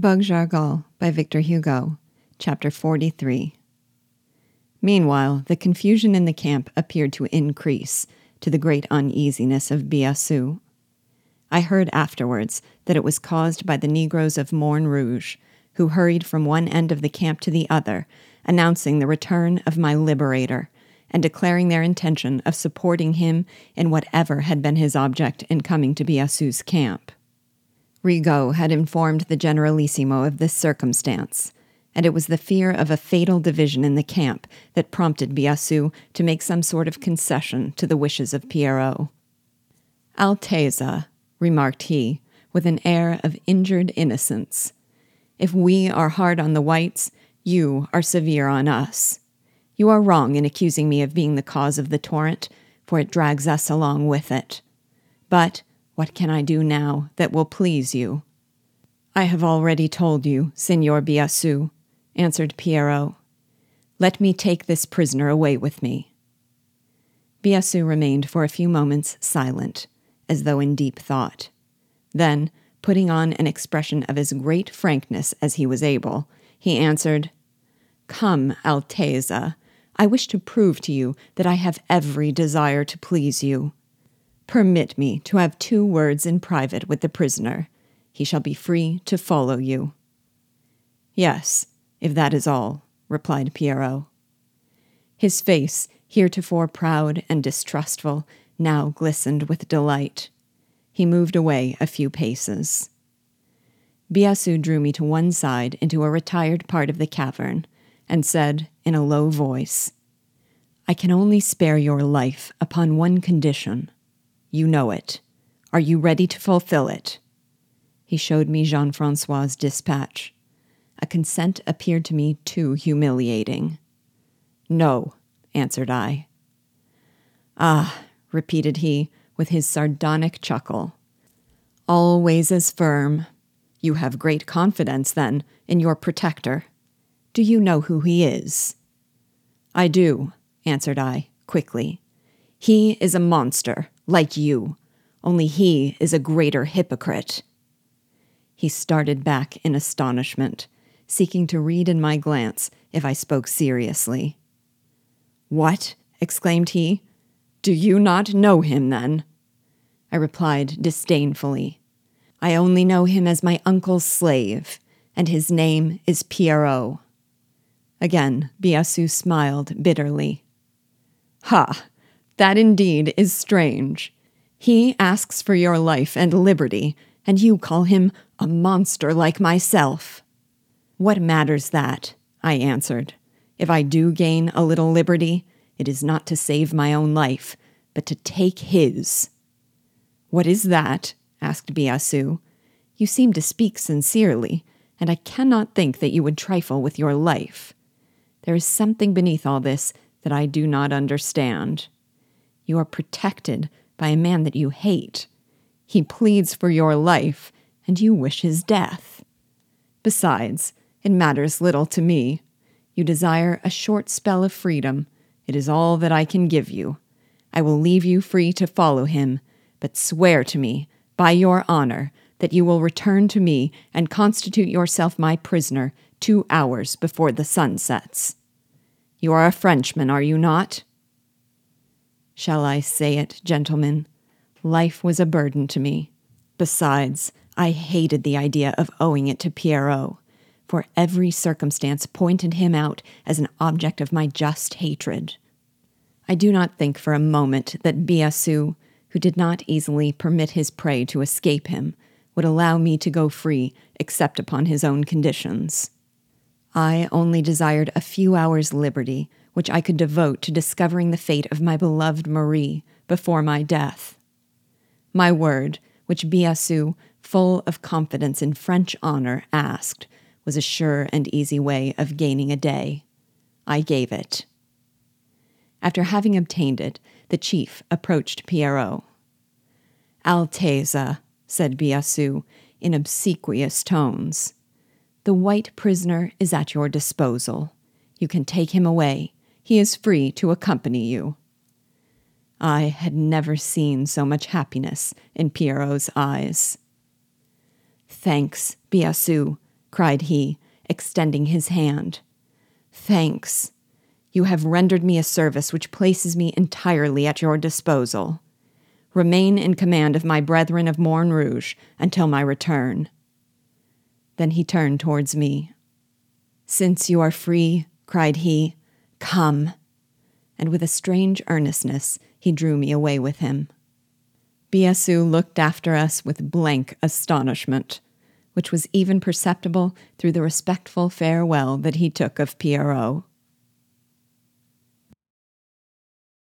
Bug Jargal by Victor Hugo, Chapter 43. Meanwhile, the confusion in the camp appeared to increase, to the great uneasiness of Biassou. I heard afterwards that it was caused by the negroes of Morne Rouge, who hurried from one end of the camp to the other, announcing the return of my liberator, and declaring their intention of supporting him in whatever had been his object in coming to Biassou's camp. Rigaud had informed the Generalissimo of this circumstance, and it was the fear of a fatal division in the camp that prompted Biassou to make some sort of concession to the wishes of Pierrot. Alteza, remarked he, with an air of injured innocence, if we are hard on the whites, you are severe on us. You are wrong in accusing me of being the cause of the torrent, for it drags us along with it. But what can I do now that will please you? I have already told you, Signor Biassou, answered Pierrot. Let me take this prisoner away with me. Biassou remained for a few moments silent, as though in deep thought. Then, putting on an expression of as great frankness as he was able, he answered, Come, Alteza, I wish to prove to you that I have every desire to please you. Permit me to have two words in private with the prisoner. He shall be free to follow you. Yes, if that is all, replied Pierrot. His face, heretofore proud and distrustful, now glistened with delight. He moved away a few paces. Biassou drew me to one side into a retired part of the cavern and said in a low voice, I can only spare your life upon one condition. You know it. Are you ready to fulfill it? He showed me Jean Francois's dispatch. A consent appeared to me too humiliating. No, answered I. Ah, repeated he with his sardonic chuckle. Always as firm. You have great confidence, then, in your protector. Do you know who he is? I do, answered I, quickly. He is a monster, like you, only he is a greater hypocrite. He started back in astonishment, seeking to read in my glance if I spoke seriously. What? exclaimed he. Do you not know him, then? I replied disdainfully. I only know him as my uncle's slave, and his name is Pierrot. Again, Biassou smiled bitterly. Ha! That indeed is strange. He asks for your life and liberty, and you call him a monster like myself. What matters that? I answered. If I do gain a little liberty, it is not to save my own life, but to take his. What is that? asked Biassou. You seem to speak sincerely, and I cannot think that you would trifle with your life. There is something beneath all this that I do not understand. You are protected by a man that you hate. He pleads for your life, and you wish his death. Besides, it matters little to me. You desire a short spell of freedom. It is all that I can give you. I will leave you free to follow him, but swear to me, by your honor, that you will return to me and constitute yourself my prisoner two hours before the sun sets. You are a Frenchman, are you not? Shall I say it, gentlemen? Life was a burden to me. Besides, I hated the idea of owing it to Pierrot, for every circumstance pointed him out as an object of my just hatred. I do not think for a moment that Biassou, who did not easily permit his prey to escape him, would allow me to go free except upon his own conditions. I only desired a few hours' liberty, which I could devote to discovering the fate of my beloved Marie before my death. My word, which Biassou, full of confidence in French honor, asked, was a sure and easy way of gaining a day. I gave it. After having obtained it, the chief approached Pierrot. Alteza, said Biassou, in obsequious tones. The white prisoner is at your disposal. You can take him away. He is free to accompany you. I had never seen so much happiness in Pierrot's eyes. Thanks, Biassou, cried he, extending his hand. Thanks. You have rendered me a service which places me entirely at your disposal. Remain in command of my brethren of Morne Rouge until my return. Then he turned towards me. Since you are free, cried he, come. And with a strange earnestness, he drew me away with him. Biassou looked after us with blank astonishment, which was even perceptible through the respectful farewell that he took of Pierrot.